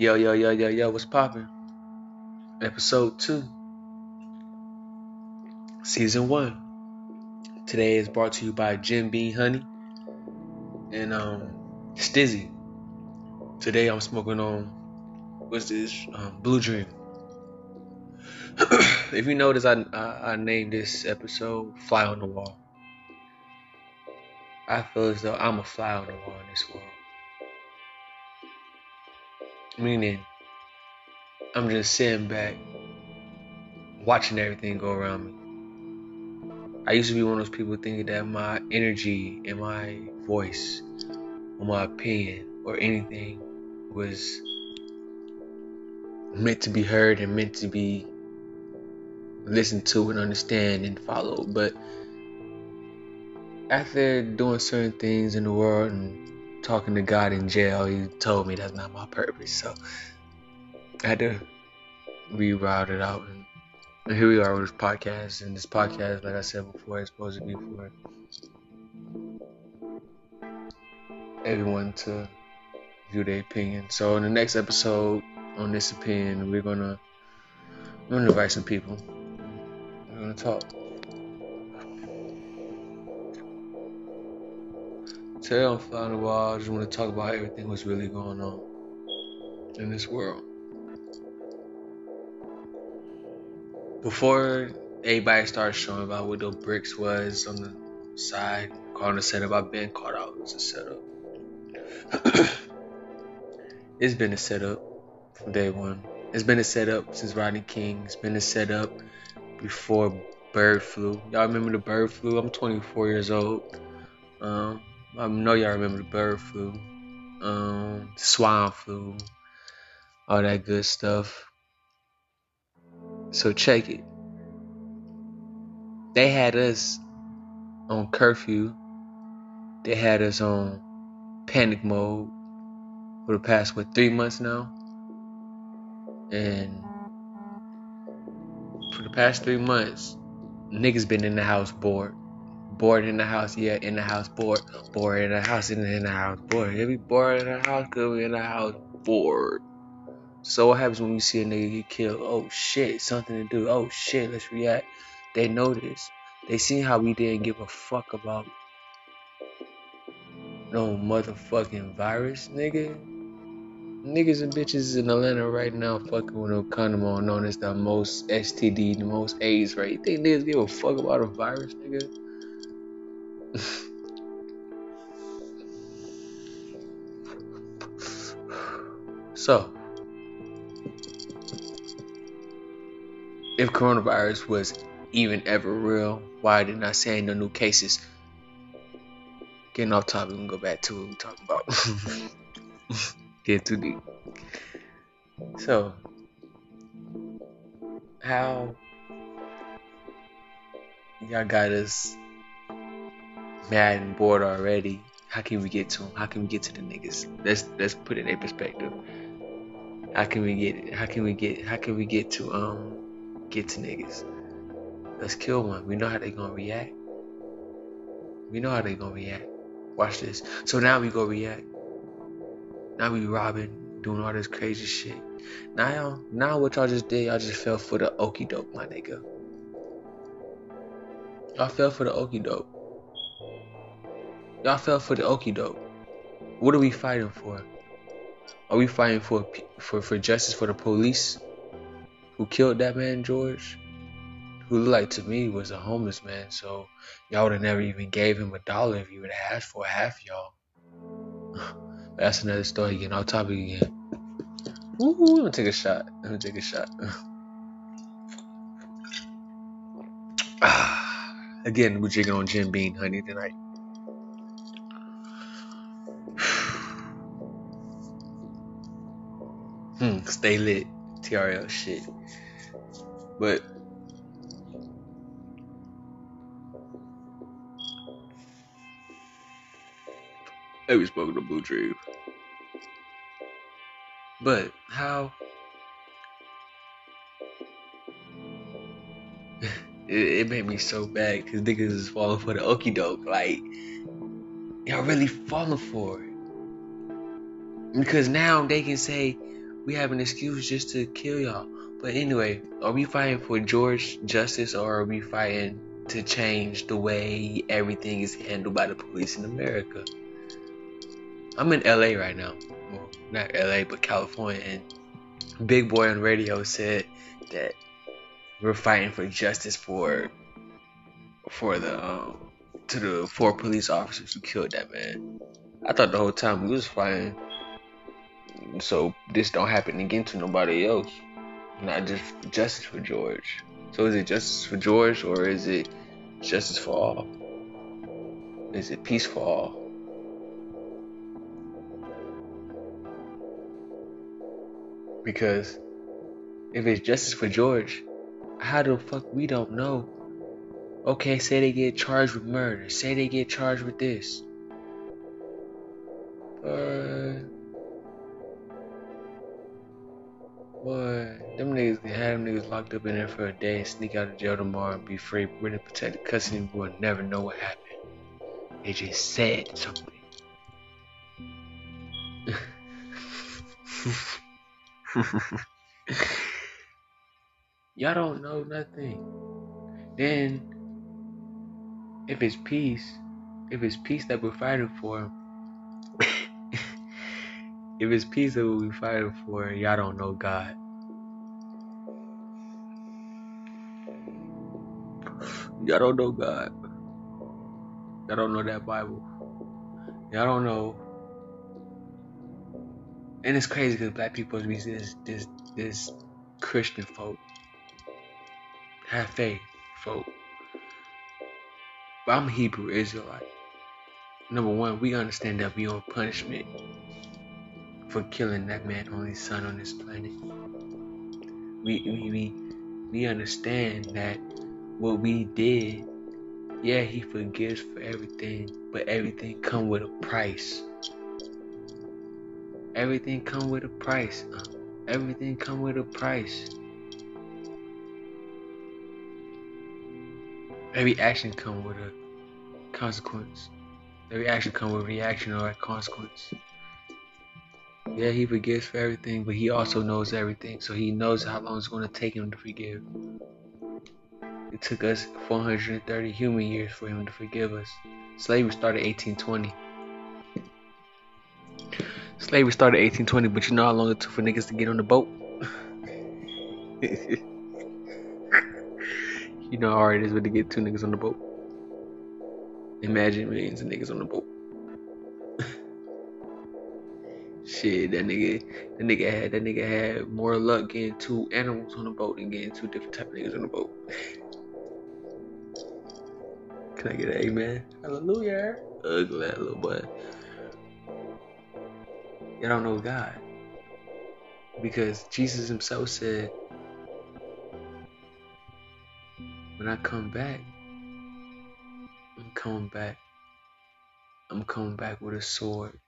Yo, yo, yo, yo, yo, what's poppin'? Episode 2, Season 1. Today is brought to you by Jim Beam Honey and um Stizzy. Today I'm smoking on, what's this? Um, Blue Dream. if you notice, I, I, I named this episode Fly on the Wall. I feel as though I'm a fly on the wall in this world. Meaning, I'm just sitting back, watching everything go around me. I used to be one of those people thinking that my energy and my voice or my opinion or anything was meant to be heard and meant to be listened to and understand and followed. But after doing certain things in the world and talking to God in jail, he told me that's not my purpose. So I had to reroute it out. And, here we are with this podcast. And this podcast, like I said before, is supposed to be for everyone to view their opinion. So in the next episode on this opinion, we're gonna we're gonna invite some people. We're gonna talk. Today on Fly on the Wall, I just want to talk about everything that's really going on in this world. Before everybody started showing about what those bricks was on the side, calling the setup, I've been caught out as a setup. it's been a setup from day one. It's been a setup since Rodney King. It's been a setup before bird flu. Y'all remember the bird flu? I'm 24 years old. Um, I know y'all remember the bird flu, um, swine flu, all that good stuff. So check it. They had us on curfew. They had us on panic mode for the past what three months now, and for the past three months, niggas been in the house bored bored in the house, yeah, in the house, bored, bored in the house, in the, in the house, bored. If we bored in the house, could be in the house, bored. So what happens when we see a nigga get killed? Oh shit, something to do. Oh shit, let's react. They notice. They seen how we didn't give a fuck about no motherfucking virus, nigga. Niggas and bitches in Atlanta right now fucking with no condom on, known as the most STD, the most AIDS rate. You think niggas give a fuck about a virus, nigga? so, if coronavirus was even ever real, why didn't I say no new cases? Getting off topic, we go back to what we're talking about. Get too deep. So, how y'all got us mad and bored already. How can we get to them? How can we get to the niggas? Let's let's put it in perspective. How can we get? How can we get? How can we get to um get to niggas? Let's kill one. We know how they gonna react. We know how they gonna react. Watch this. So now we go react. Now we robbing, doing all this crazy shit. Now, now what y'all just did, y'all just fell for the okey doke, my nigga. Y'all fell for the okey doke. Y'all fell for the okey doke. What are we fighting for? Are we fighting for for for justice for the police who killed that man George? Who looked like to me was a homeless man, so y'all would have never even gave him a dollar if you would have asked for half y'all. That's another story again. Off topic again. Ooh, let me take a shot. Let me take a shot. again, we're drinking on Jim Beam honey tonight. Hmm, stay lit. TRL shit. But I was spoken to Blue Dream. But how it, it, made me so bad because niggas is falling for the okey doke. Like y'all really falling for it. Because now they can say, we have an excuse just to kill y'all. But anyway, are we fighting for George justice or are we fighting to change the way everything is handled by the police in America? I'm in LA right now. Well, not LA, but California. And Big Boy on radio said that we're fighting for justice for for the um, to the four police officers who killed that man. I thought the whole time we was fighting so this don't happen again to nobody else. Not just justice for George. So is it justice for George or is it justice for all? Is it peace for all? Because if it's justice for George, how the fuck we don't know? Okay, say they get charged with murder. Say they get charged with this. Uh, boy, them niggas can have them niggas locked up in there for a day and sneak out of jail tomorrow and be free. We're in protected custody. We'll never know what happened. They just said something. Y'all don't know nothing. Then, if it's peace, if it's peace that we're fighting for, if it's peace that we're fighting for, y'all don't know God. Y'all don't know God. Y'all don't know that Bible. Y'all don't know. And it's crazy because black people be this this this Christian folk. Have faith, folk. But I'm Hebrew Israelite. Number one, we understand that we on punishment for killing that man only son on this planet. We we we, we understand that what we did, yeah, he forgives for everything, but everything come with a price. Everything come with a price. Uh, everything come with a price. Every action come with a consequence. Every action come with reaction or a consequence. Yeah, he forgives for everything, but he also knows everything. So he knows how long it's going to take him to forgive. It took us 430 human years for him to forgive us. Slavery started 1820. Slavery started 1820, but you know how long it took for niggas to get on the boat? you know how hard it is to get two niggas on the boat. Imagine millions of niggas on the boat. Shit, that nigga, that nigga had that nigga had more luck getting two animals on the boat than getting two different type of niggas on the boat. Can I get an amen? Hallelujah. Ugly that little boy. You don't know God. Because Jesus himself said, when I come back, I'm coming back. I'm coming back with a sword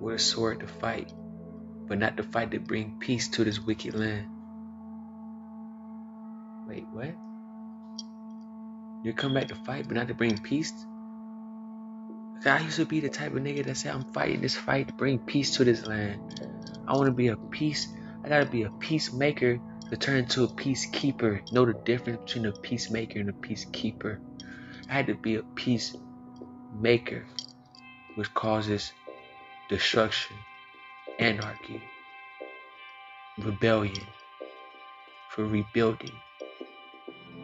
with a sword to fight, but not to fight to bring peace to this wicked land. Wait, what? You come back to fight, but not to bring peace? I used to be the type of nigga that said I'm fighting this fight to bring peace to this land. I want to be a peace. I gotta be a peacemaker to turn into a peacekeeper. Know the difference between a peacemaker and a peacekeeper. I had to be a peacemaker, which causes destruction, anarchy, rebellion, for rebuilding,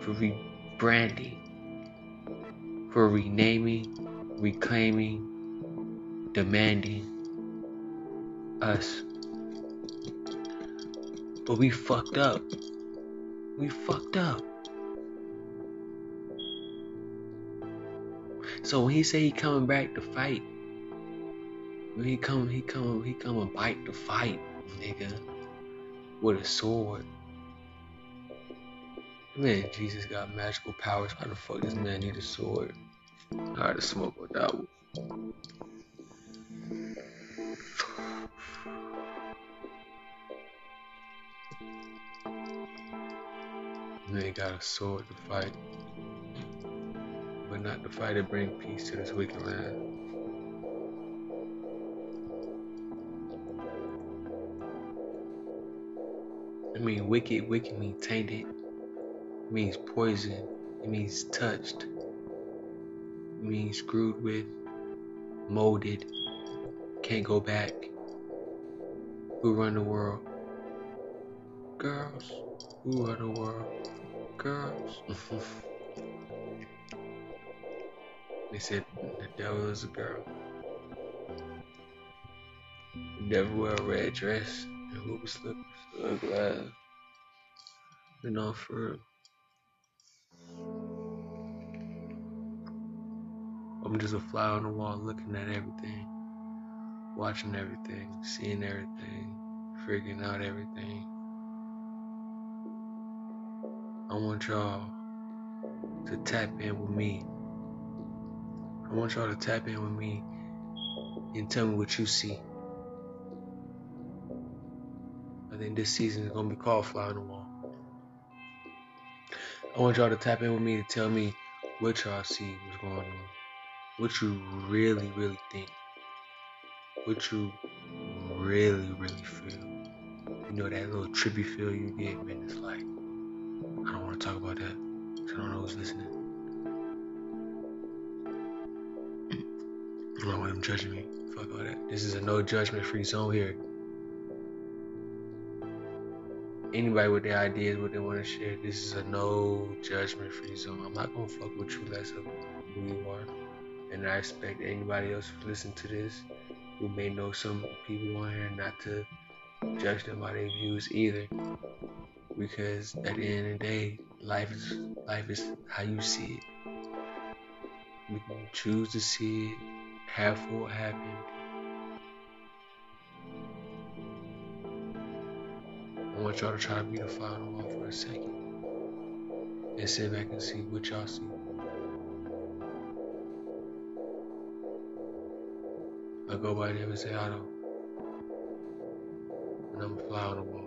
for rebranding, for renaming, reclaiming, demanding us. But we fucked up. We fucked up. So when he say he coming back to fight, he come, he come, he come and bite the fight, nigga, with a sword. Man, Jesus got magical powers. Why the fuck does man need a sword? I had to smoke that one. Man he got a sword to fight, but not to fight to bring peace to this wicked land. I mean, wicked, wicked means tainted. It means poison. It means touched. It means screwed with, molded, can't go back. Who run the world? Girls. Who run the world? Girls. they said the devil is a girl. The devil wear a red dress Uh, for. I'm just a fly on the wall looking at everything, watching everything, seeing everything, figuring out everything. I want y'all to tap in with me. I want y'all to tap in with me and tell me what you see. I think this season is gonna be called Fly on the Wall. I want y'all to tap in with me to tell me what y'all see, what's going on what you really, really think, what you really, really feel. You know that little trippy feel you get, man. It's like I don't want to talk about that. I don't know who's listening. I don't want them judging me. Fuck all that. This is a no judgment free zone here. Anybody with their ideas, what they want to share, this is a no judgment free zone. I'm not gonna fuck with you less of who you are. And I expect anybody else who listen to this who may know some people on here not to judge them by their views either. Because at the end of the day, life is life is how you see it. You can choose to see it, have what happened. Want y'all to try to be the final one for a second. And sit back and see what y'all see. I go by the I don't. And I'm a fly on the wall.